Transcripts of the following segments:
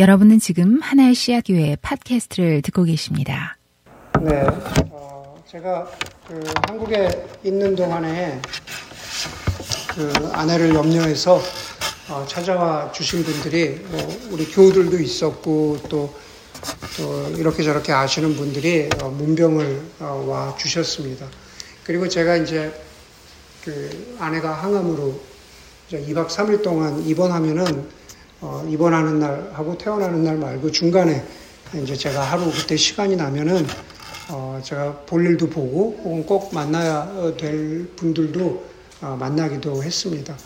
여러분은 지금 하나의 씨앗 교회 팟캐스트를 듣고 계십니다. 네, 어, 제가 그 한국에 있는 동안에 그 아내를 염려해서 어, 찾아와 주신 분들이 뭐 우리 교우들도 있었고 또, 또 이렇게 저렇게 아시는 분들이 어, 문병을 어, 와 주셨습니다. 그리고 제가 이제 그 아내가 항암으로 2박 3일 동안 입원하면은 어, 입원하는 날 하고 태어나는 날 말고 중간에 이제 제가 하루 그때 시간이 나면은 어, 제가 볼 일도 보고 혹은 꼭 만나야 될 분들도 어, 만나기도 했습니다.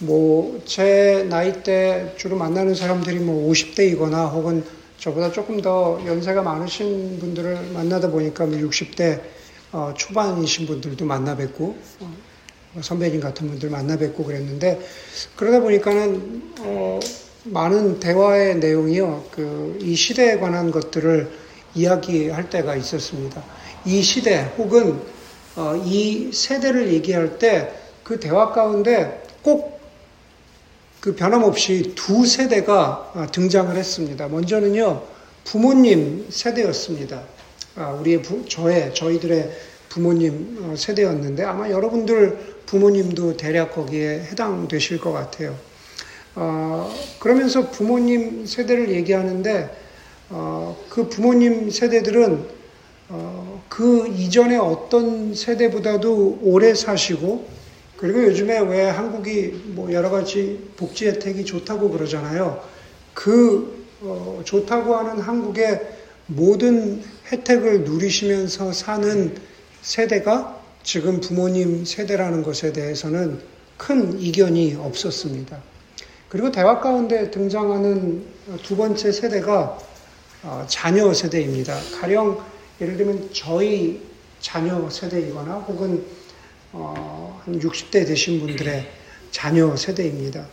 뭐 제 나이 때 주로 만나는 사람들이 뭐 50대이거나 혹은 저보다 조금 더 연세가 많으신 분들을 만나다 보니까 뭐 60대 어, 초반이신 분들도 만나 뵙고 어, 선배님 같은 분들 만나 뵙고 그랬는데 그러다 보니까는 어, 많은 대화의 내용이요, 그, 이 시대에 관한 것들을 이야기할 때가 있었습니다. 이 시대 혹은 어, 이 세대를 얘기할 때 그 대화 가운데 꼭 그 변함없이 두 세대가 어, 등장을 했습니다. 먼저는요, 부모님 세대였습니다. 아, 우리의 부, 저의, 저희들의 부모님 어, 세대였는데 아마 여러분들 부모님도 대략 거기에 해당되실 것 같아요. 어, 그러면서 부모님 세대를 얘기하는데 어, 그 부모님 세대들은 어, 그 이전에 어떤 세대보다도 오래 사시고 그리고 요즘에 왜 한국이 뭐 여러 가지 복지 혜택이 좋다고 그러잖아요. 그 어, 좋다고 하는 한국의 모든 혜택을 누리시면서 사는 세대가 지금 부모님 세대라는 것에 대해서는 큰 이견이 없었습니다. 그리고 대화 가운데 등장하는 두 번째 세대가 어, 자녀 세대입니다. 가령 예를 들면 저희 자녀 세대이거나 혹은 어, 한 60대 되신 분들의 자녀 세대입니다.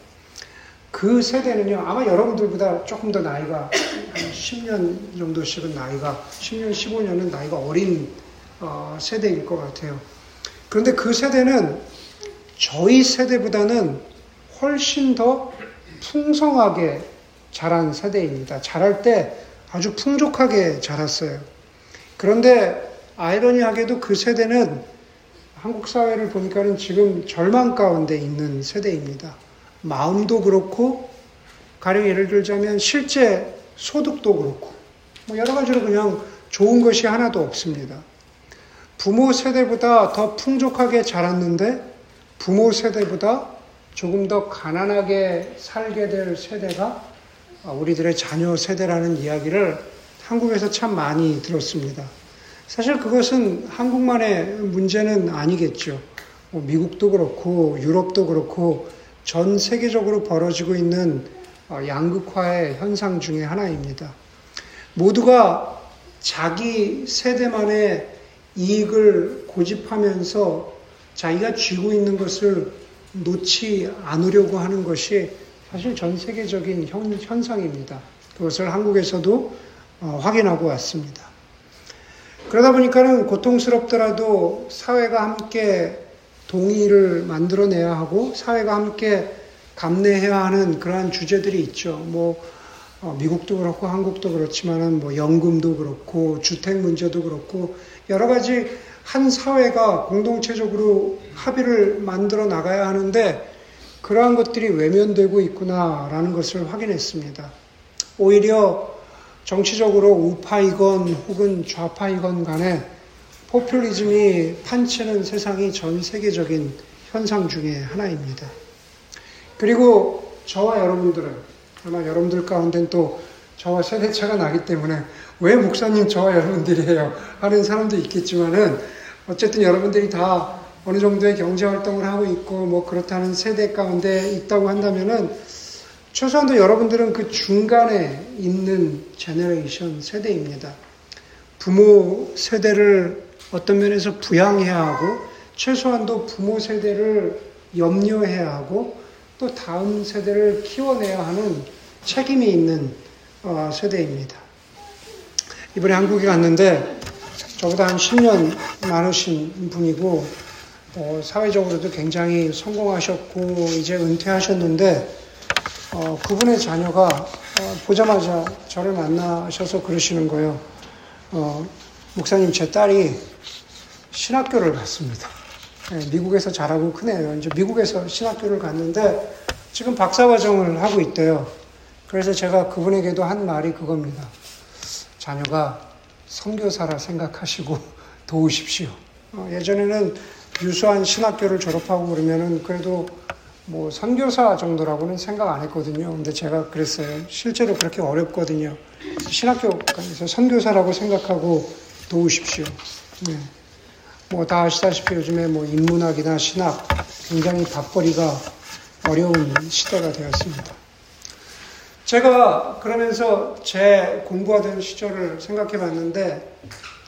그 세대는요, 아마 여러분들보다 조금 더 나이가, 한 10년 정도씩은 나이가, 10년, 15년은 나이가 어린 어, 세대일 것 같아요. 그런데 그 세대는 저희 세대보다는 훨씬 더 풍성하게 자란 세대입니다. 자랄 때 아주 풍족하게 자랐어요. 그런데 아이러니하게도 그 세대는 한국 사회를 보니까는 지금 절망 가운데 있는 세대입니다. 마음도 그렇고, 가령 예를 들자면 실제 소득도 그렇고, 뭐 여러 가지로 그냥 좋은 것이 하나도 없습니다. 부모 세대보다 더 풍족하게 자랐는데, 부모 세대보다 조금 더 가난하게 살게 될 세대가 우리들의 자녀 세대라는 이야기를 한국에서 참 많이 들었습니다. 사실 그것은 한국만의 문제는 아니겠죠. 뭐 미국도 그렇고 유럽도 그렇고 전 세계적으로 벌어지고 있는 어, 양극화의 현상 중의 하나입니다. 모두가 자기 세대만의 이익을 고집하면서 자기가 쥐고 있는 것을 놓지 않으려고 하는 것이 사실 전 세계적인 현, 상입니다 그것을 한국에서도 어, 확인하고 왔습니다. 그러다 보니까는 고통스럽더라도 사회가 함께 동의를 만들어내야 하고 사회가 함께 감내해야 하는 그러한 주제들이 있죠. 뭐 어, 미국도 그렇고 한국도 그렇지만은 뭐 연금도 그렇고 주택 문제도 그렇고 여러 가지 한 사회가 공동체적으로 합의를 만들어 나가야 하는데 그러한 것들이 외면되고 있구나라는 것을 확인했습니다. 오히려 정치적으로 우파이건 혹은 좌파이건 간에 포퓰리즘이 판치는 세상이 전 세계적인 현상 중의 하나입니다. 그리고 저와 여러분들은 아마 여러분들 가운데는 또 저와 세대차가 나기 때문에 왜 목사님 저와 여러분들이 해요? 하는 사람도 있겠지만은 어쨌든 여러분들이 다 어느 정도의 경제 활동을 하고 있고 뭐 그렇다는 세대 가운데 있다고 한다면은 최소한도 여러분들은 그 중간에 있는 generation 세대입니다. 부모 세대를 어떤 면에서 부양해야 하고 최소한도 부모 세대를 염려해야 하고 또 다음 세대를 키워내야 하는 책임이 있는 어, 세대입니다. 이번에 한국에 갔는데 저보다 한 10년 많으신 분이고 어, 사회적으로도 굉장히 성공하셨고 이제 은퇴하셨는데 어, 그분의 자녀가 어, 보자마자 저를 만나셔서 그러시는 거예요. 어, 목사님, 제 딸이 신학교를 갔습니다. 네, 미국에서 자라고 크네요. 이제 미국에서 신학교를 갔는데 지금 박사과정을 하고 있대요. 그래서 제가 그분에게도 한 말이 그겁니다. 자녀가 선교사라 생각하시고 도우십시오. 어, 예전에는 유수한 신학교를 졸업하고 그러면은 그래도 뭐 선교사 정도라고는 생각 안 했거든요. 근데 제가 그랬어요. 실제로 그렇게 어렵거든요. 신학교에서 선교사라고 생각하고 도우십시오. 네. 뭐다 아시다시피 요즘에 뭐 인문학이나 신학 굉장히 밥벌이가 어려운 시대가 되었습니다. 제가 그러면서 제 공부하던 시절을 생각해 봤는데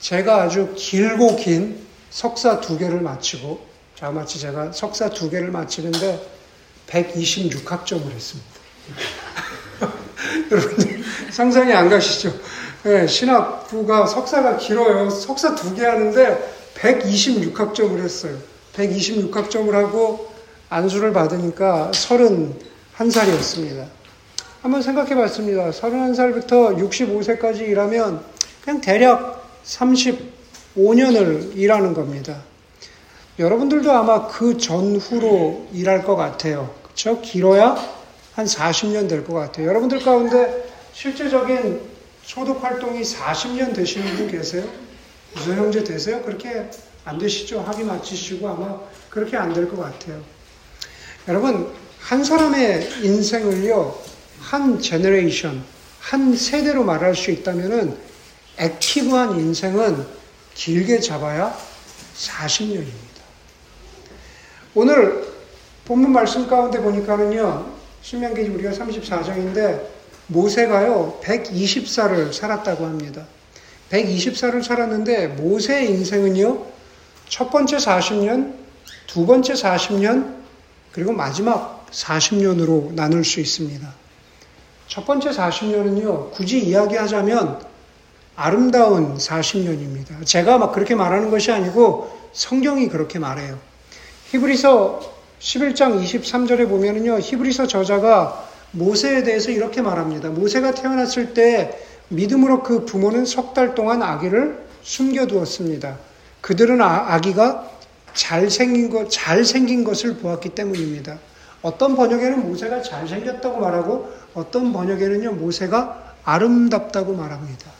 제가 아주 길고 긴 석사 두 개를 마치고 자 마치 제가 석사 두 개를 마치는데 126학점을 했습니다. 여러분들 상상이 안 가시죠? 네, 신학부가 석사가 길어요. 석사 두 개 하는데 126학점을 했어요. 126학점을 하고 안수를 받으니까 31살이었습니다. 한번 생각해 봤습니다. 31살부터 65세까지 일하면 그냥 대략 35년을 일하는 겁니다. 여러분들도 아마 그 전후로 일할 것 같아요. 그렇죠? 길어야 한 40년 될 것 같아요. 여러분들 가운데 실제적인 소득 활동이 40년 되시는 분 계세요? 무슨 형제 되세요? 그렇게 안 되시죠? 학위 마치시고 아마 그렇게 안 될 것 같아요. 여러분, 한 사람의 인생을요, 한 generation, 한 세대로 말할 수 있다면은 active한 인생은 길게 잡아야 40년입니다. 오늘 본문 말씀 가운데 보니까는요, 신명기 우리가 34장인데 모세가요, 120살을 살았다고 합니다. 120살을 살았는데 모세의 인생은요, 첫 번째 40년, 두 번째 40년, 그리고 마지막 40년으로 나눌 수 있습니다. 첫 번째 40년은요, 굳이 이야기하자면 아름다운 40년입니다. 제가 막 그렇게 말하는 것이 아니고 성경이 그렇게 말해요. 히브리서 11장 23절에 보면은요, 히브리서 저자가 모세에 대해서 이렇게 말합니다. 모세가 태어났을 때 믿음으로 그 부모는 석 달 동안 아기를 숨겨두었습니다. 그들은 아, 아기가 잘생긴 것, 잘생긴 것을 보았기 때문입니다. 어떤 번역에는 모세가 잘생겼다고 말하고 어떤 번역에는요, 모세가 아름답다고 말합니다.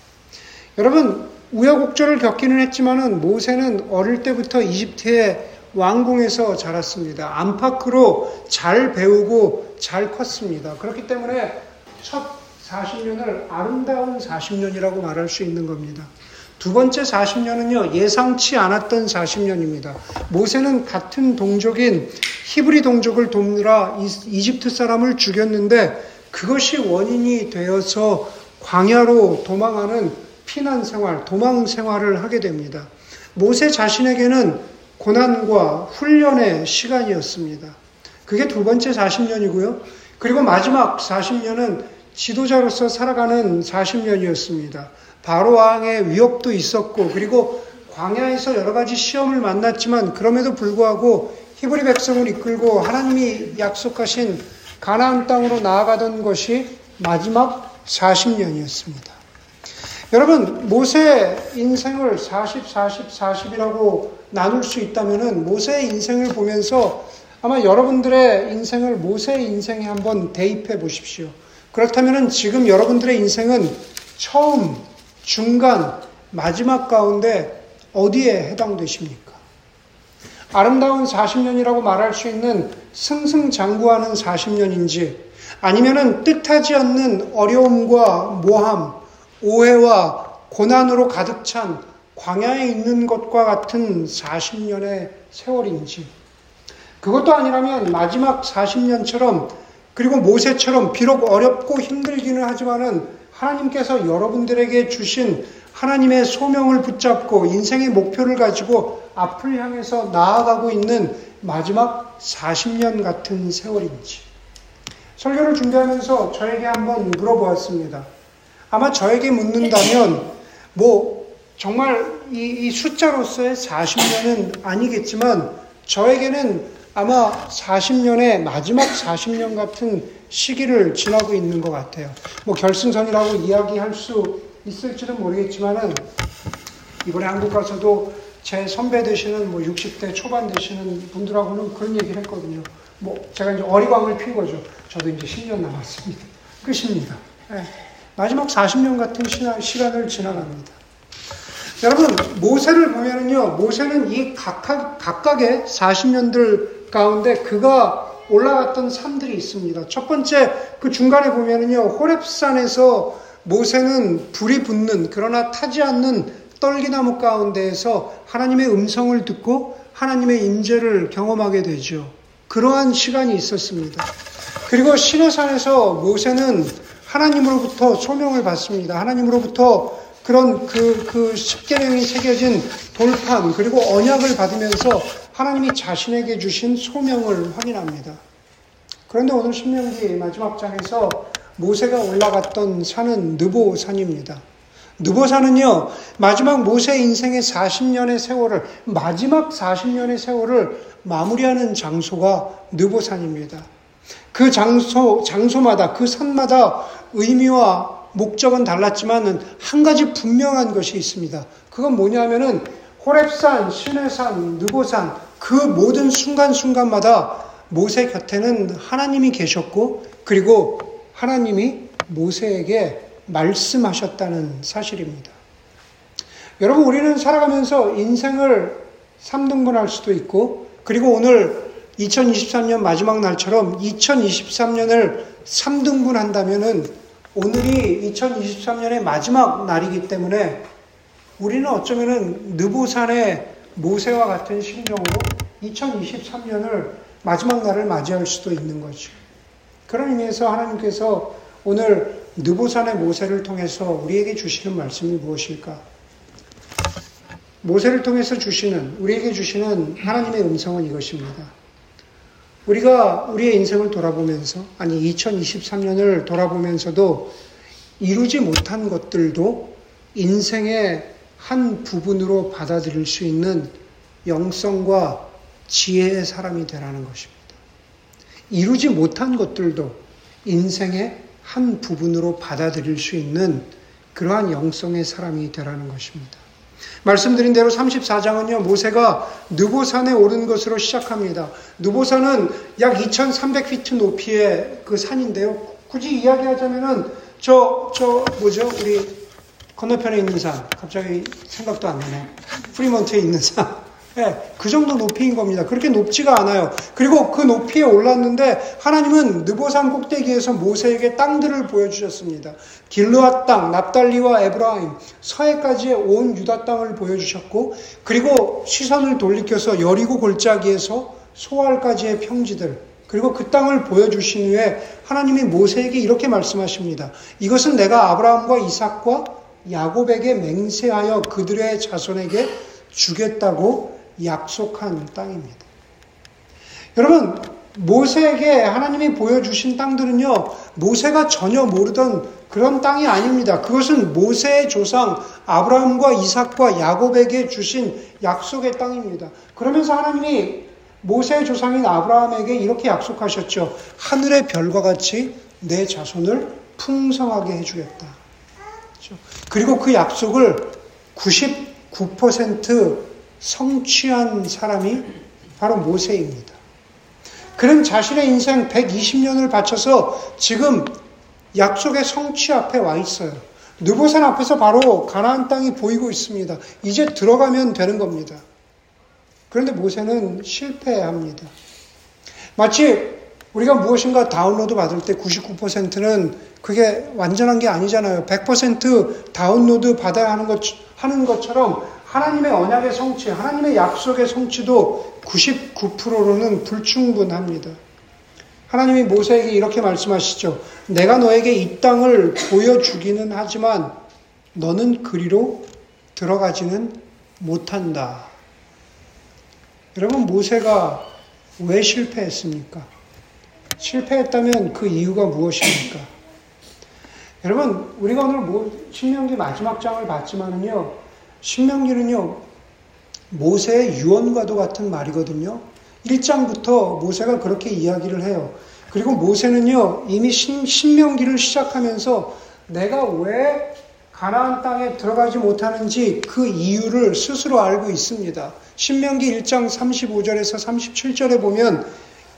여러분, 우여곡절을 겪기는 했지만은 모세는 어릴 때부터 이집트의 왕궁에서 자랐습니다. 안팎으로 잘 배우고 잘 컸습니다. 그렇기 때문에 첫 40년을 아름다운 40년이라고 말할 수 있는 겁니다. 두 번째 40년은요, 예상치 않았던 40년입니다. 모세는 같은 동족인 히브리 동족을 돕느라 이집트 사람을 죽였는데 그것이 원인이 되어서 광야로 도망하는 피난 생활, 도망 생활을 하게 됩니다. 모세 자신에게는 고난과 훈련의 시간이었습니다. 그게 두 번째 40년이고요. 그리고 마지막 40년은 지도자로서 살아가는 40년이었습니다. 바로 왕의 위협도 있었고 그리고 광야에서 여러 가지 시험을 만났지만 그럼에도 불구하고 히브리 백성을 이끌고 하나님이 약속하신 가나안 땅으로 나아가던 것이 마지막 40년이었습니다. 여러분 모세의 인생을 40, 40, 40이라고 나눌 수 있다면 모세의 인생을 보면서 아마 여러분들의 인생을 모세의 인생에 한번 대입해 보십시오. 그렇다면 지금 여러분들의 인생은 처음, 중간, 마지막 가운데 어디에 해당되십니까? 아름다운 40년이라고 말할 수 있는 승승장구하는 40년인지 아니면은 뜻하지 않는 어려움과 모함, 오해와 고난으로 가득 찬 광야에 있는 것과 같은 40년의 세월인지 그것도 아니라면 마지막 40년처럼 그리고 모세처럼 비록 어렵고 힘들기는 하지만은 하나님께서 여러분들에게 주신 하나님의 소명을 붙잡고 인생의 목표를 가지고 앞을 향해서 나아가고 있는 마지막 40년 같은 세월인지. 설교를 준비하면서 저에게 한번 물어보았습니다. 아마 저에게 묻는다면, 뭐, 정말 이, 이 숫자로서의 40년은 아니겠지만, 저에게는 아마 40년의 마지막 40년 같은 시기를 지나고 있는 것 같아요. 뭐 결승선이라고 이야기할 수 있을지는 모르겠지만은 이번에 한국 가서도 제 선배 되시는 뭐 60대 초반 되시는 분들하고는 그런 얘기를 했거든요. 뭐 제가 이제 어리광을 핀 거죠. 저도 이제 10년 남았습니다. 끝입니다. 네. 마지막 40년 같은 시간을 지나갑니다. 여러분 모세를 보면은요. 모세는 이 각각, 각각의 40년들 가운데 그가 올라갔던 산들이 있습니다. 첫 번째 그 중간에 보면은요. 호랩산에서 모세는 불이 붙는 그러나 타지 않는 떨기나무 가운데에서 하나님의 음성을 듣고 하나님의 임재를 경험하게 되죠. 그러한 시간이 있었습니다. 그리고 시내산에서 모세는 하나님으로부터 소명을 받습니다. 하나님으로부터 그런 그, 그 십계명이 새겨진 돌판, 그리고 언약을 받으면서 하나님이 자신에게 주신 소명을 확인합니다. 그런데 오늘 신명기 마지막 장에서 모세가 올라갔던 산은 느보산입니다. 느보산은요, 마지막 모세 인생의 40년의 세월을, 마지막 40년의 세월을 마무리하는 장소가 느보산입니다. 그 장소, 장소마다, 그 산마다 의미와 목적은 달랐지만 한 가지 분명한 것이 있습니다. 그건 뭐냐면은 호랩산, 시내산, 느보산, 그 모든 순간순간마다 모세 곁에는 하나님이 계셨고, 그리고 하나님이 모세에게 말씀하셨다는 사실입니다. 여러분, 우리는 살아가면서 인생을 3등분할 수도 있고, 그리고 오늘 2023년 마지막 날처럼 2023년을 3등분 한다면은 오늘이 2023년의 마지막 날이기 때문에 우리는 어쩌면은 느보산의 모세와 같은 심정으로 2023년을 마지막 날을 맞이할 수도 있는 거죠. 그런 의미에서 하나님께서 오늘 느보산의 모세를 통해서 우리에게 주시는 말씀이 무엇일까? 모세를 통해서 주시는, 우리에게 주시는 하나님의 음성은 이것입니다. 우리가 우리의 인생을 돌아보면서, 아니, 2023년을 돌아보면서도 이루지 못한 것들도 인생의 한 부분으로 받아들일 수 있는 영성과 지혜의 사람이 되라는 것입니다. 이루지 못한 것들도 인생의 한 부분으로 받아들일 수 있는 그러한 영성의 사람이 되라는 것입니다. 말씀드린 대로 34장은요, 모세가 느보산에 오른 것으로 시작합니다. 느보산은 약 2300피트 높이의 그 산인데요. 굳이 이야기하자면은, 저, 저, 뭐죠? 우리 건너편에 있는 산. 갑자기 생각도 안 나네. 프리먼트에 있는 산. 네, 그 정도 높이인 겁니다. 그렇게 높지가 않아요. 그리고 그 높이에 올랐는데 하나님은 느보산 꼭대기에서 모세에게 땅들을 보여주셨습니다. 길르앗 땅, 납달리와 에브라임, 서해까지의 온 유다 땅을 보여주셨고 그리고 시선을 돌리켜서 여리고 골짜기에서 소알까지의 평지들 그리고 그 땅을 보여주신 후에 하나님이 모세에게 이렇게 말씀하십니다. 이것은 내가 아브라함과 이삭과 야곱에게 맹세하여 그들의 자손에게 주겠다고 약속한 땅입니다. 여러분, 모세에게 하나님이 보여주신 땅들은요, 모세가 전혀 모르던 그런 땅이 아닙니다. 그것은 모세의 조상 아브라함과 이삭과 야곱에게 주신 약속의 땅입니다. 그러면서 하나님이 모세의 조상인 아브라함에게 이렇게 약속하셨죠. 하늘의 별과 같이 내 자손을 풍성하게 해주겠다. 그렇죠? 그리고 그 약속을 99% 성취한 사람이 바로 모세입니다. 그는 자신의 인생 120년을 바쳐서 지금 약속의 성취 앞에 와 있어요. 느보산 앞에서 바로 가나안 땅이 보이고 있습니다. 이제 들어가면 되는 겁니다. 그런데 모세는 실패합니다. 마치 우리가 무엇인가 다운로드 받을 때 99%는 그게 완전한 게 아니잖아요. 100% 다운로드 받아야 하는 것, 하는 것처럼 하나님의 언약의 성취, 하나님의 약속의 성취도 99%로는 불충분합니다. 하나님이 모세에게 이렇게 말씀하시죠. 내가 너에게 이 땅을 보여주기는 하지만 너는 그리로 들어가지는 못한다. 여러분, 모세가 왜 실패했습니까? 실패했다면 그 이유가 무엇입니까? 여러분, 우리가 오늘 신명기 마지막 장을 봤지만은요, 신명기는요, 모세의 유언과도 같은 말이거든요. 1장부터 모세가 그렇게 이야기를 해요. 그리고 모세는요, 이미 신, 신명기를 시작하면서 내가 왜 가나안 땅에 들어가지 못하는지 그 이유를 스스로 알고 있습니다. 신명기 1장 35절에서 37절에 보면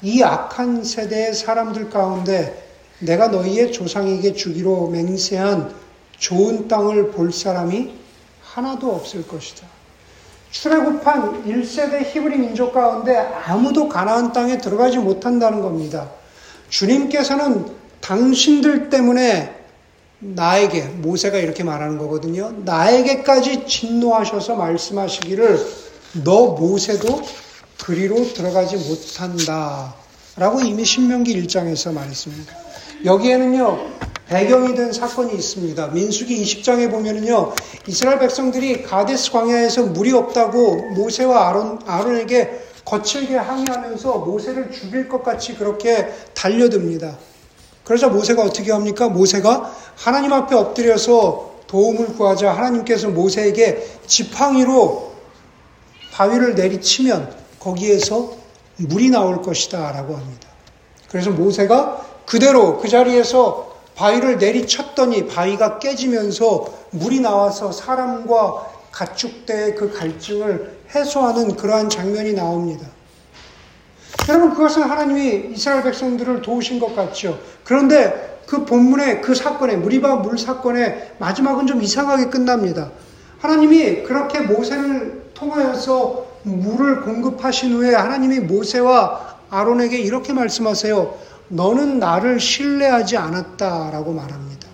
이 악한 세대의 사람들 가운데 내가 너희의 조상에게 주기로 맹세한 좋은 땅을 볼 사람이 하나도 없을 것이다. 출애굽한 1세대 히브리 민족 가운데 아무도 가나안 땅에 들어가지 못한다는 겁니다. 주님께서는 당신들 때문에 나에게 모세가 이렇게 말하는 거거든요. 나에게까지 진노하셔서 말씀하시기를 너 모세도 그리로 들어가지 못한다. 라고 이미 신명기 1장에서 말했습니다. 여기에는요, 배경이 된 사건이 있습니다. 민수기 20장에 보면은요, 이스라엘 백성들이 가데스 광야에서 물이 없다고 모세와 아론, 아론에게 거칠게 항의하면서 모세를 죽일 것 같이 그렇게 달려듭니다. 그러자 모세가 어떻게 합니까? 모세가 하나님 앞에 엎드려서 도움을 구하자 하나님께서 모세에게 지팡이로 바위를 내리치면 거기에서 물이 나올 것이다 라고 합니다. 그래서 모세가 그대로 그 자리에서 바위를 내리쳤더니 바위가 깨지면서 물이 나와서 사람과 가축대의 그 갈증을 해소하는 그러한 장면이 나옵니다. 여러분, 그것은 하나님이 이스라엘 백성들을 도우신 것 같죠. 그런데 그 본문의 그 사건의, 무리바 물 사건의 마지막은 좀 이상하게 끝납니다. 하나님이 그렇게 모세를 통하여서 물을 공급하신 후에 하나님이 모세와 아론에게 이렇게 말씀하세요. 너는 나를 신뢰하지 않았다라고 말합니다.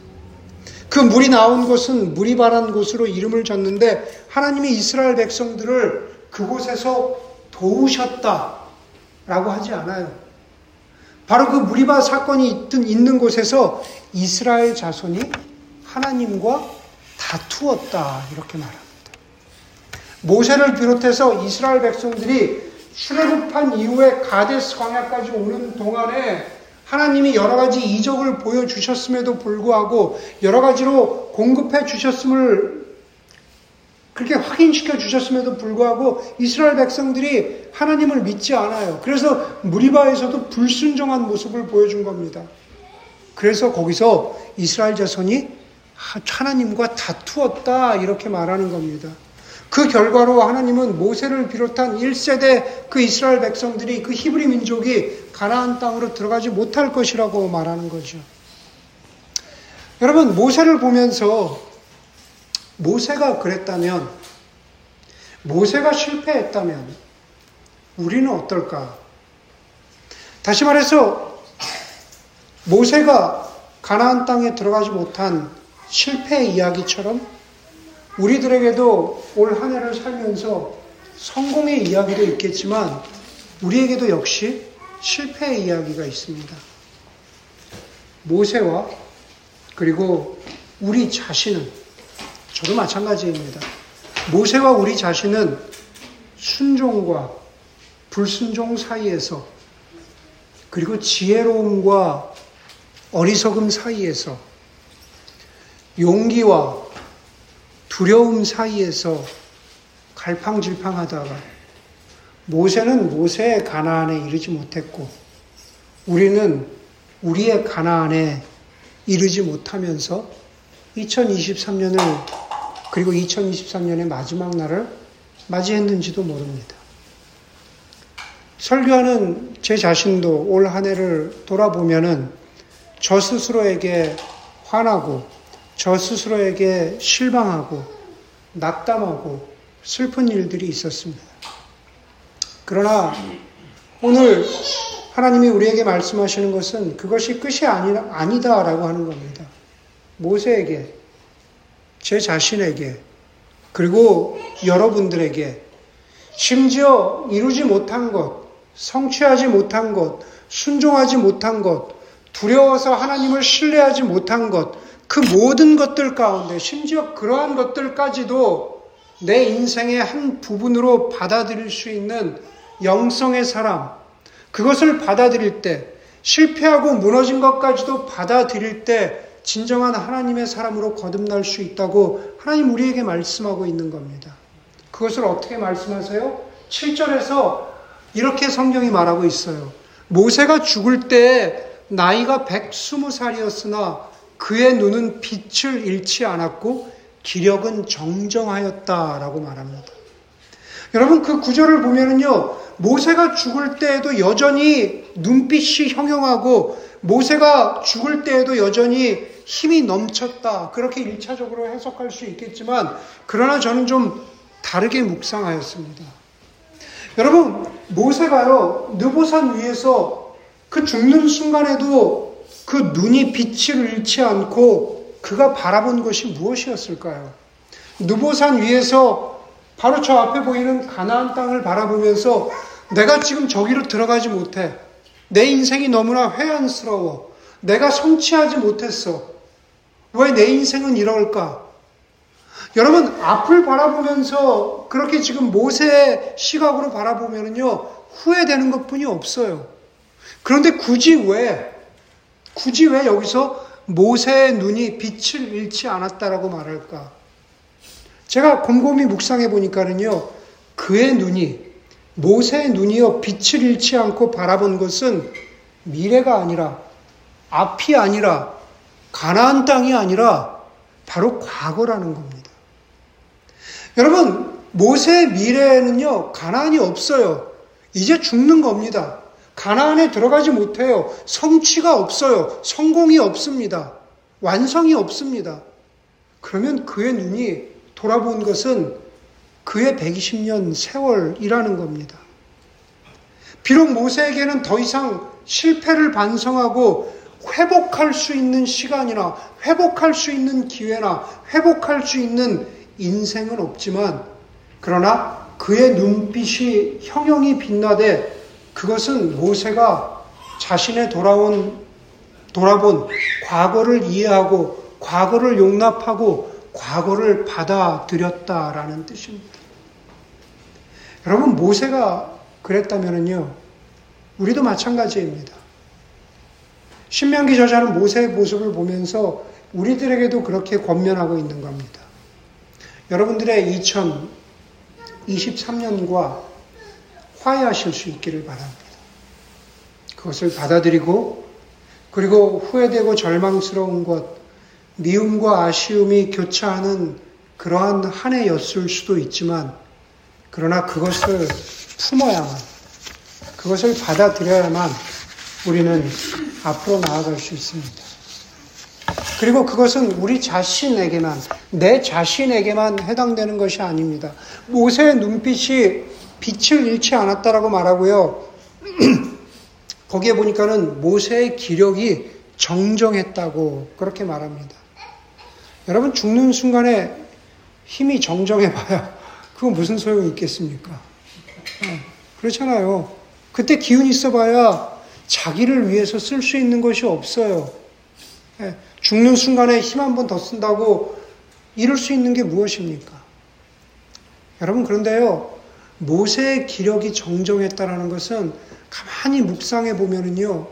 그 물이 나온 곳은 물이 바란 곳으로 이름을 졌는데 하나님이 이스라엘 백성들을 그곳에서 도우셨다라고 하지 않아요. 바로 그 무리바 사건이 있는 곳에서 이스라엘 자손이 하나님과 다투었다 이렇게 말합니다. 모세를 비롯해서 이스라엘 백성들이 출애굽한 이후에 가데스 광야까지 오는 동안에 하나님이 여러 가지 이적을 보여주셨음에도 불구하고 여러 가지로 공급해 주셨음을 그렇게 확인시켜 주셨음에도 불구하고 이스라엘 백성들이 하나님을 믿지 않아요. 그래서 무리바에서도 불순종한 모습을 보여준 겁니다. 그래서 거기서 이스라엘 자손이 하나님과 다투었다 이렇게 말하는 겁니다. 그 결과로 하나님은 모세를 비롯한 1세대 그 이스라엘 백성들이 그 히브리 민족이 가나안 땅으로 들어가지 못할 것이라고 말하는 거죠. 여러분, 모세를 보면서 모세가 그랬다면, 모세가 실패했다면, 우리는 어떨까? 다시 말해서, 모세가 가나안 땅에 들어가지 못한 실패 이야기처럼 우리들에게도 올 한 해를 살면서 성공의 이야기도 있겠지만 우리에게도 역시 실패의 이야기가 있습니다. 모세와 그리고 우리 자신은 저도 마찬가지입니다. 모세와 우리 자신은 순종과 불순종 사이에서 그리고 지혜로움과 어리석음 사이에서 용기와 두려움 사이에서 갈팡질팡하다가 모세는 모세의 가나안에 이르지 못했고 우리는 우리의 가나안에 이르지 못하면서 2023년을 그리고 2023년의 마지막 날을 맞이했는지도 모릅니다. 설교하는 제 자신도 올 한 해를 돌아보면은 저 스스로에게 화나고 저 스스로에게 실망하고 낙담하고 슬픈 일들이 있었습니다. 그러나 오늘 하나님이 우리에게 말씀하시는 것은 그것이 끝이 아니, 아니다라고 하는 겁니다. 모세에게, 제 자신에게, 그리고 여러분들에게, 심지어 이루지 못한 것, 성취하지 못한 것, 순종하지 못한 것, 두려워서 하나님을 신뢰하지 못한 것, 그 모든 것들 가운데 심지어 그러한 것들까지도 내 인생의 한 부분으로 받아들일 수 있는 영성의 사람, 그것을 받아들일 때 실패하고 무너진 것까지도 받아들일 때 진정한 하나님의 사람으로 거듭날 수 있다고 하나님 우리에게 말씀하고 있는 겁니다. 그것을 어떻게 말씀하세요? 7절에서 이렇게 성경이 말하고 있어요. 모세가 죽을 때 나이가 120살이었으나 그의 눈은 빛을 잃지 않았고 기력은 정정하였다라고 말합니다. 여러분 그 구절을 보면은요. 모세가 죽을 때에도 여전히 눈빛이 형용하고 모세가 죽을 때에도 여전히 힘이 넘쳤다. 그렇게 1차적으로 해석할 수 있겠지만 그러나 저는 좀 다르게 묵상하였습니다. 여러분 모세가요. 느보산 위에서 그 죽는 순간에도 그 눈이 빛을 잃지 않고 그가 바라본 것이 무엇이었을까요? 느보산 위에서 바로 저 앞에 보이는 가나안 땅을 바라보면서 내가 지금 저기로 들어가지 못해. 내 인생이 너무나 회한스러워. 내가 성취하지 못했어. 왜 내 인생은 이럴까? 여러분, 앞을 바라보면서 그렇게 지금 모세의 시각으로 바라보면요, 후회되는 것 뿐이 없어요. 그런데 굳이 왜, 굳이 왜 여기서 모세의 눈이 빛을 잃지 않았다라고 말할까? 제가 곰곰이 묵상해 보니까는요, 그의 눈이 모세의 눈이요 빛을 잃지 않고 바라본 것은 미래가 아니라 앞이 아니라 가나안 땅이 아니라 바로 과거라는 겁니다. 여러분 모세의 미래에는요 가나안이 없어요. 이제 죽는 겁니다. 가나안에 들어가지 못해요. 성취가 없어요. 성공이 없습니다. 완성이 없습니다. 그러면 그의 눈이 돌아본 것은 그의 120년 세월이라는 겁니다. 비록 모세에게는 더 이상 실패를 반성하고 회복할 수 있는 시간이나 회복할 수 있는 기회나 회복할 수 있는 인생은 없지만 그러나 그의 눈빛이 형형이 빛나되 그것은 모세가 자신의 돌아온 돌아본 과거를 이해하고 과거를 용납하고 과거를 받아들였다라는 뜻입니다. 여러분 모세가 그랬다면요 우리도 마찬가지입니다. 신명기 저자는 모세의 모습을 보면서 우리들에게도 그렇게 권면하고 있는 겁니다. 여러분들의 2023년과 화해하실 수 있기를 바랍니다. 그것을 받아들이고 그리고 후회되고 절망스러운 것, 미움과 아쉬움이 교차하는 그러한 한 해였을 수도 있지만 그러나 그것을 품어야만 그것을 받아들여야만 우리는 앞으로 나아갈 수 있습니다. 그리고 그것은 우리 자신에게만, 내 자신에게만 해당되는 것이 아닙니다. 모세의 눈빛이 빛을 잃지 않았다라고 말하고요. 거기에 보니까는 모세의 기력이 정정했다고 그렇게 말합니다. 여러분 죽는 순간에 힘이 정정해봐야 그건 무슨 소용이 있겠습니까? 어, 그렇잖아요. 그때 기운 있어봐야 자기를 위해서 쓸 수 있는 것이 없어요. 예, 죽는 순간에 힘 한 번 더 쓴다고 이룰 수 있는 게 무엇입니까? 여러분 그런데요 모세의 기력이 정정했다라는 것은 가만히 묵상해 보면은요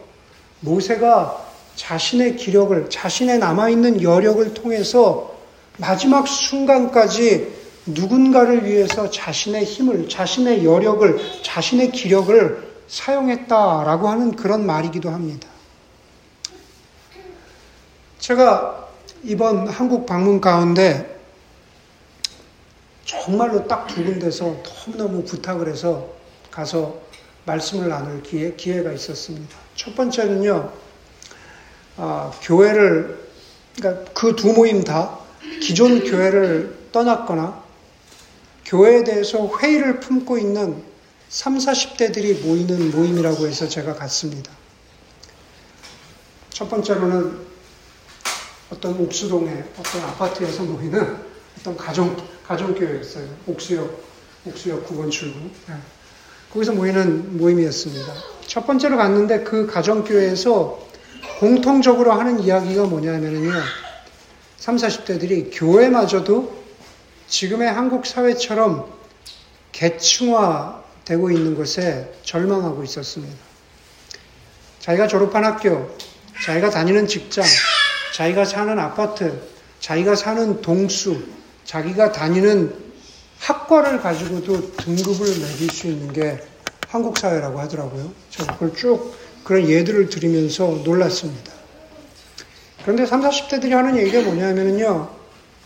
모세가 자신의 기력을, 자신의 남아 있는 여력을 통해서 마지막 순간까지 누군가를 위해서 자신의 힘을, 자신의 여력을, 자신의 기력을 사용했다라고 하는 그런 말이기도 합니다. 제가 이번 한국 방문 가운데 정말로 딱 두 군데서 너무너무 부탁을 해서 가서 말씀을 나눌 기회, 기회가 있었습니다. 첫 번째는요, 아, 교회를 그러니까 그 두 모임 다 기존 교회를 떠났거나 교회에 대해서 회의를 품고 있는 3, 40대들이 모이는 모임이라고 해서 제가 갔습니다. 첫 번째로는 어떤 옥수동의 어떤 아파트에서 모이는 어떤 가정, 가정교회였어요. 옥수역, 옥수역 9번 출구. 네. 거기서 모이는 모임이었습니다. 첫 번째로 갔는데 그 가정교회에서 공통적으로 하는 이야기가 뭐냐면요. 3, 40대들이 교회마저도 지금의 한국 사회처럼 계층화되고 있는 것에 절망하고 있었습니다. 자기가 졸업한 학교, 자기가 다니는 직장, 자기가 사는 아파트, 자기가 사는 동수, 자기가 다니는 학과를 가지고도 등급을 매길 수 있는 게 한국 사회라고 하더라고요. 제가 그걸 쭉 그런 예들을 들으면서 놀랐습니다. 그런데 3, 40대들이 하는 얘기가 뭐냐면요.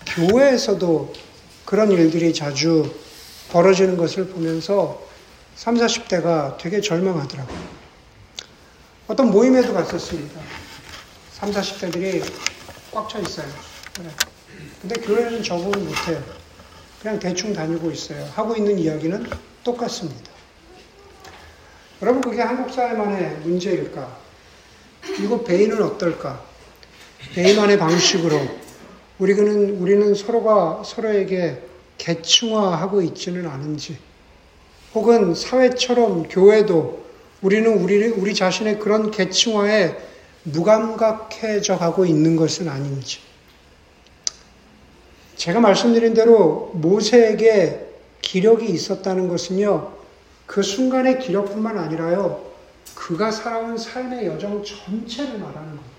교회에서도 그런 일들이 자주 벌어지는 것을 보면서 3, 40대가 되게 절망하더라고요. 어떤 모임에도 갔었습니다. 3, 40대들이 꽉 차 있어요. 근데 교회는 적응을 못해요. 그냥 대충 다니고 있어요. 하고 있는 이야기는 똑같습니다. 여러분, 그게 한국 사회만의 문제일까? 미국 베이는 어떨까? 베이만의 방식으로 우리는, 우리는 서로가 서로에게 계층화하고 있지는 않은지, 혹은 사회처럼 교회도 우리는 우리, 우리 자신의 그런 계층화에 무감각해져 가고 있는 것은 아닌지. 제가 말씀드린 대로 모세에게 기력이 있었다는 것은요, 그 순간의 기력뿐만 아니라요, 그가 살아온 삶의 여정 전체를 말하는 겁니다.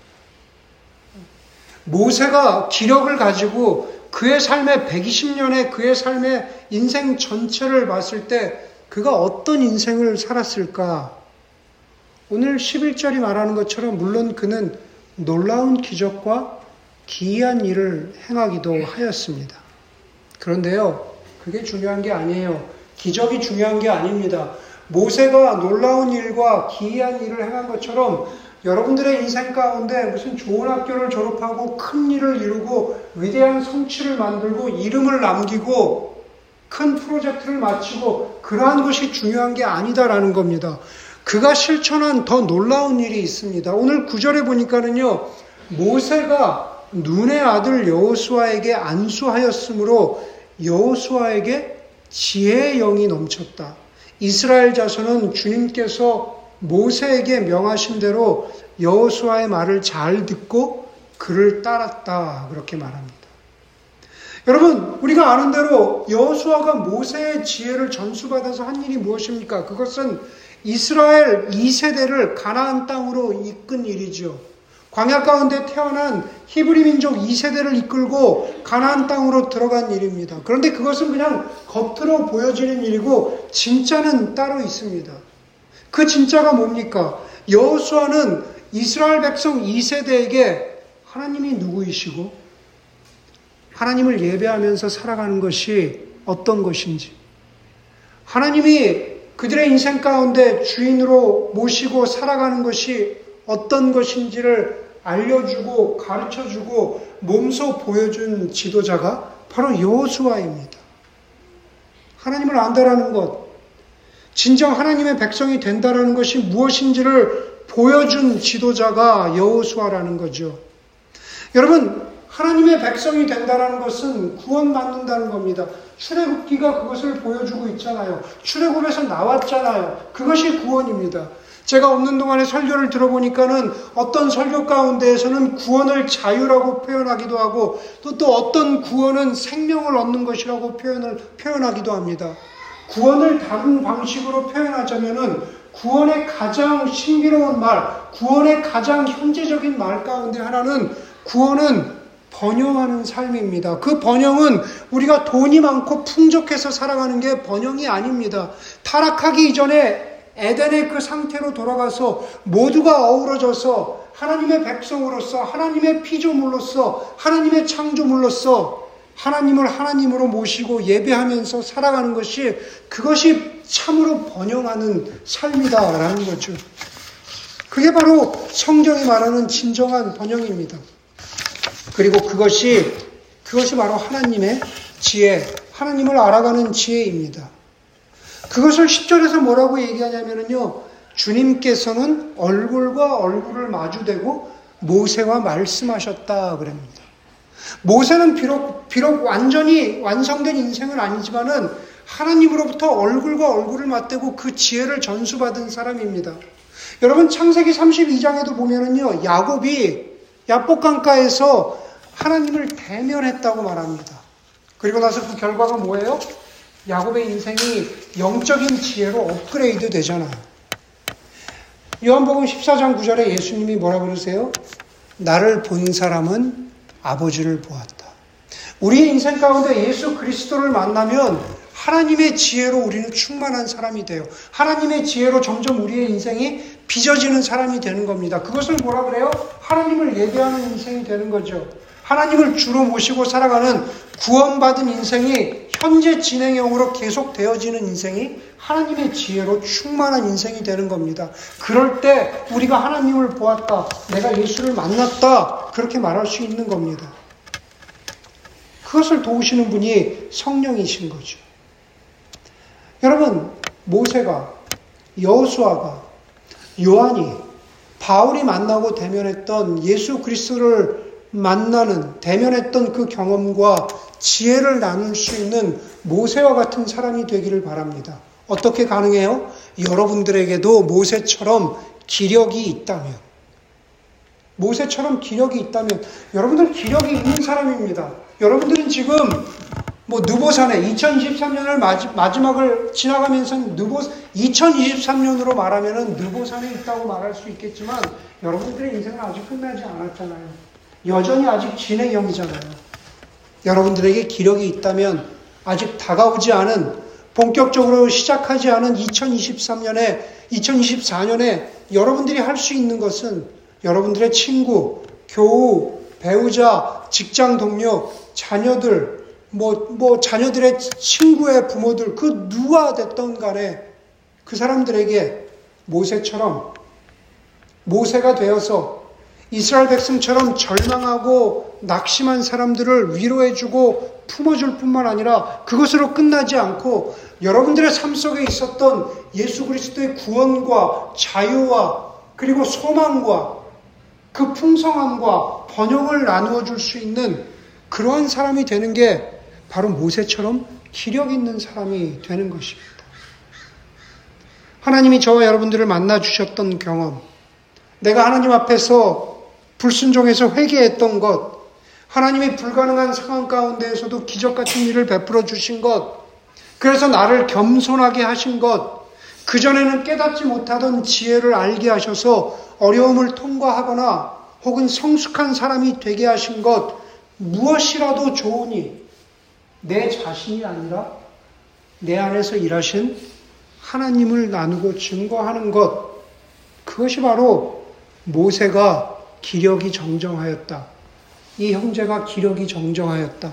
모세가 기력을 가지고 그의 삶의 120년의 그의 삶의 인생 전체를 봤을 때 그가 어떤 인생을 살았을까? 오늘 11절이 말하는 것처럼 물론 그는 놀라운 기적과 기이한 일을 행하기도 하였습니다. 그런데요, 그게 중요한 게 아니에요. 기적이 중요한 게 아닙니다. 모세가 놀라운 일과 기이한 일을 행한 것처럼 여러분들의 인생 가운데 무슨 좋은 학교를 졸업하고 큰 일을 이루고 위대한 성취를 만들고 이름을 남기고 큰 프로젝트를 마치고 그러한 것이 중요한 게 아니다라는 겁니다. 그가 실천한 더 놀라운 일이 있습니다. 오늘 구절에 보니까는요. 모세가 눈의 아들 여호수아에게 안수하였으므로 여호수아에게 지혜의 영이 넘쳤다. 이스라엘 자손은 주님께서 모세에게 명하신 대로 여호수아의 말을 잘 듣고 그를 따랐다. 그렇게 말합니다. 여러분, 우리가 아는 대로 여호수아가 모세의 지혜를 전수받아서 한 일이 무엇입니까? 그것은 이스라엘 2세대를 가나안 땅으로 이끈 일이죠. 광야 가운데 태어난 히브리 민족 2세대를 이끌고 가나안 땅으로 들어간 일입니다. 그런데 그것은 그냥 겉으로 보여지는 일이고 진짜는 따로 있습니다. 그 진짜가 뭡니까? 여호수아는 이스라엘 백성 2세대에게 하나님이 누구이시고 하나님을 예배하면서 살아가는 것이 어떤 것인지 하나님이 그들의 인생 가운데 주인으로 모시고 살아가는 것이 어떤 것인지를 알려주고 가르쳐주고 몸소 보여준 지도자가 바로 여호수아입니다. 하나님을 안다라는 것, 진정 하나님의 백성이 된다라는 것이 무엇인지를 보여준 지도자가 여호수아라는 거죠. 여러분, 하나님의 백성이 된다는 것은 구원받는다는 겁니다. 출애굽기가 그것을 보여주고 있잖아요. 출애굽에서 나왔잖아요. 그것이 구원입니다. 제가 없는 동안에 설교를 들어보니까는 어떤 설교 가운데에서는 구원을 자유라고 표현하기도 하고 또, 또 어떤 구원은 생명을 얻는 것이라고 표현을, 표현하기도 합니다. 구원을 다른 방식으로 표현하자면은 구원의 가장 신비로운 말, 구원의 가장 현재적인 말 가운데 하나는 구원은 번영하는 삶입니다. 그 번영은 우리가 돈이 많고 풍족해서 살아가는 게 번영이 아닙니다. 타락하기 이전에 에덴의 그 상태로 돌아가서 모두가 어우러져서 하나님의 백성으로서 하나님의 피조물로서 하나님의 창조물로서 하나님을 하나님으로 모시고 예배하면서 살아가는 것이 그것이 참으로 번영하는 삶이다라는 거죠. 그게 바로 성경이 말하는 진정한 번영입니다. 그리고 그것이 그것이 바로 하나님의 지혜, 하나님을 알아가는 지혜입니다. 그것을 10절에서 뭐라고 얘기하냐면요. 주님께서는 얼굴과 얼굴을 마주대고 모세와 말씀하셨다 그럽니다. 모세는 비록, 비록 완전히 완성된 인생은 아니지만은 하나님으로부터 얼굴과 얼굴을 맞대고 그 지혜를 전수받은 사람입니다. 여러분 창세기 32장에도 보면은요. 야곱이 야복강가에서 하나님을 대면했다고 말합니다. 그리고 나서 그 결과가 뭐예요? 야곱의 인생이 영적인 지혜로 업그레이드 되잖아요. 요한복음 14장 9절에 예수님이 뭐라 그러세요? 나를 본 사람은 아버지를 보았다. 우리의 인생 가운데 예수 그리스도를 만나면 하나님의 지혜로 우리는 충만한 사람이 돼요. 하나님의 지혜로 점점 우리의 인생이 빚어지는 사람이 되는 겁니다. 그것을 뭐라 그래요? 하나님을 예배하는 인생이 되는 거죠. 하나님을 주로 모시고 살아가는 구원받은 인생이 현재 진행형으로 계속 되어지는 인생이 하나님의 지혜로 충만한 인생이 되는 겁니다. 그럴 때 우리가 하나님을 보았다. 내가 예수를 만났다. 그렇게 말할 수 있는 겁니다. 그것을 도우시는 분이 성령이신 거죠. 여러분, 모세가, 여수아가, 요한이, 바울이 만나고 대면했던 예수 그리스도를 만나는, 대면했던 그 경험과 지혜를 나눌 수 있는 모세와 같은 사람이 되기를 바랍니다. 어떻게 가능해요? 여러분들에게도 모세처럼 기력이 있다면, 모세처럼 기력이 있다면, 여러분들 기력이 있는 사람입니다. 여러분들은 지금 뭐 느보산에 2023년을 마지 막을 지나가면서 느보 2023년으로 말하면은 느보산에 있다고 말할 수 있겠지만 여러분들의 인생은 아직 끝나지 않았잖아요. 여전히 아직 진행형이잖아요. 여러분들에게 기력이 있다면 아직 다가오지 않은 본격적으로 시작하지 않은 2023년에 2024년에 여러분들이 할 수 있는 것은 여러분들의 친구, 교우, 배우자, 직장 동료, 자녀들, 뭐, 뭐, 자녀들의 친구의 부모들, 그 누가 됐던 간에 그 사람들에게 모세처럼, 모세가 되어서 이스라엘 백성처럼 절망하고 낙심한 사람들을 위로해주고 품어줄 뿐만 아니라 그것으로 끝나지 않고 여러분들의 삶 속에 있었던 예수 그리스도의 구원과 자유와 그리고 소망과 그 풍성함과 번영을 나누어 줄 수 있는 그러한 사람이 되는 게 바로 모세처럼 기력 있는 사람이 되는 것입니다. 하나님이 저와 여러분들을 만나 주셨던 경험, 내가 하나님 앞에서 불순종해서 회개했던 것, 하나님의 불가능한 상황 가운데에서도 기적 같은 일을 베풀어 주신 것, 그래서 나를 겸손하게 하신 것, 그전에는 깨닫지 못하던 지혜를 알게 하셔서 어려움을 통과하거나 혹은 성숙한 사람이 되게 하신 것, 무엇이라도 좋으니 내 자신이 아니라 내 안에서 일하신 하나님을 나누고 증거하는 것, 그것이 바로 모세가 기력이 정정하였다. 이 형제가 기력이 정정하였다.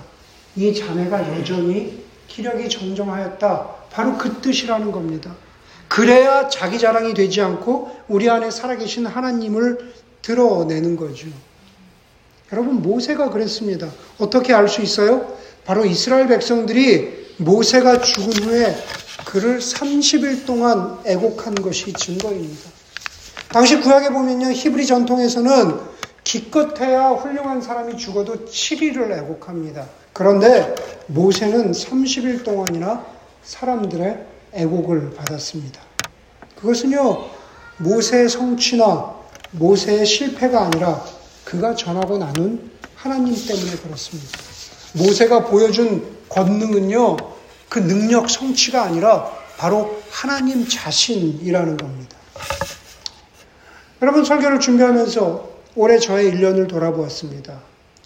이 자매가 여전히 기력이 정정하였다. 바로 그 뜻이라는 겁니다. 그래야 자기 자랑이 되지 않고 우리 안에 살아계신 하나님을 드러내는 거죠. 여러분, 모세가 그랬습니다. 어떻게 알 수 있어요? 바로 이스라엘 백성들이 모세가 죽은 후에 그를 30일 동안 애곡한 것이 증거입니다. 당시 구약에 보면요, 히브리 전통에서는 기껏해야 훌륭한 사람이 죽어도 7일을 애곡합니다. 그런데 모세는 30일 동안이나 사람들의 애곡을 받았습니다. 그것은요, 모세의 성취나 모세의 실패가 아니라 그가 전하고 나눈 하나님 때문에 그렇습니다. 모세가 보여준 권능은요, 그 능력 성취가 아니라 바로 하나님 자신이라는 겁니다. 여러분, 설교를 준비하면서 올해 저의 1년을 돌아보았습니다.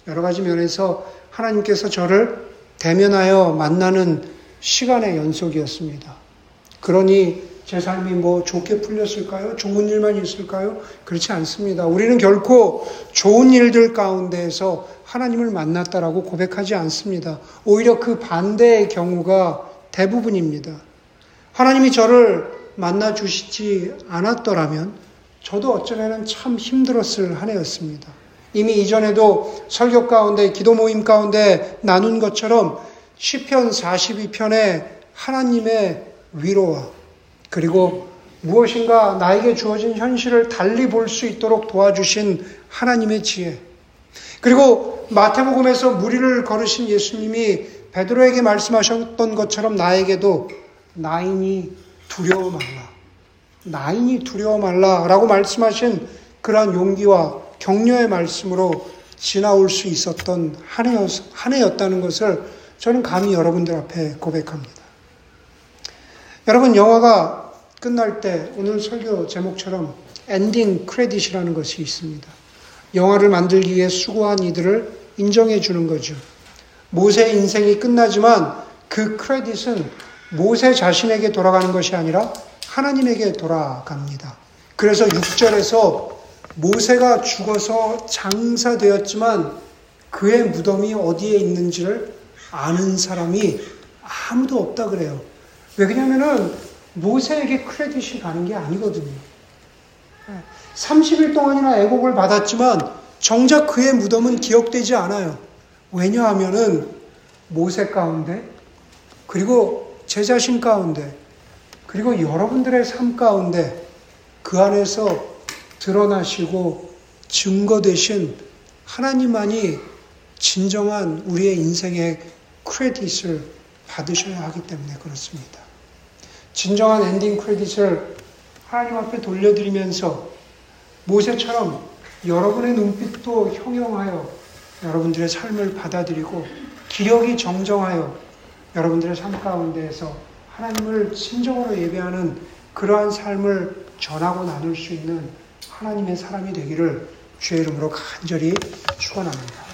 여러 가지 면에서 하나님께서 저를 대면하여 만나는 시간의 연속이었습니다. 그러니 제 삶이 뭐 좋게 풀렸을까요? 좋은 일만 있을까요? 그렇지 않습니다. 우리는 결코 좋은 일들 가운데에서 하나님을 만났다라고 고백하지 않습니다. 오히려 그 반대의 경우가 대부분입니다. 하나님이 저를 만나 주시지 않았더라면 저도 어쩌면 참 힘들었을 한 해였습니다. 이미 이전에도 설교 가운데 기도 모임 가운데 나눈 것처럼 시편 42편에 하나님의 위로와 그리고 무엇인가 나에게 주어진 현실을 달리 볼 수 있도록 도와주신 하나님의 지혜. 그리고 마태복음에서 무리를 걸으신 예수님이 베드로에게 말씀하셨던 것처럼 나에게도 나이니 두려워 말라. 나이니 두려워 말라라고 말씀하신 그러한 용기와 격려의 말씀으로 지나올 수 있었던 한, 해였, 한 해였다는 것을 저는 감히 여러분들 앞에 고백합니다. 여러분 영화가 끝날 때 오늘 설교 제목처럼 엔딩 크레딧이라는 것이 있습니다. 영화를 만들기 위해 수고한 이들을 인정해 주는 거죠. 모세의 인생이 끝나지만 그 크레딧은 모세 자신에게 돌아가는 것이 아니라 하나님에게 돌아갑니다. 그래서 6절에서 모세가 죽어서 장사되었지만 그의 무덤이 어디에 있는지를 아는 사람이 아무도 없다 그래요. 왜 그러냐면은 모세에게 크레딧이 가는 게 아니거든요. 30일 동안이나 애곡을 받았지만 정작 그의 무덤은 기억되지 않아요. 왜냐하면은 모세 가운데 그리고 제 자신 가운데 그리고 여러분들의 삶 가운데 그 안에서 드러나시고 증거되신 하나님만이 진정한 우리의 인생의 크레딧을 받으셔야 하기 때문에 그렇습니다. 진정한 엔딩 크레딧을 하나님 앞에 돌려드리면서 모세처럼 여러분의 눈빛도 형용하여 여러분들의 삶을 받아들이고 기력이 정정하여 여러분들의 삶 가운데에서 하나님을 진정으로 예배하는 그러한 삶을 전하고 나눌 수 있는 하나님의 사람이 되기를 주의 이름으로 간절히 축원합니다.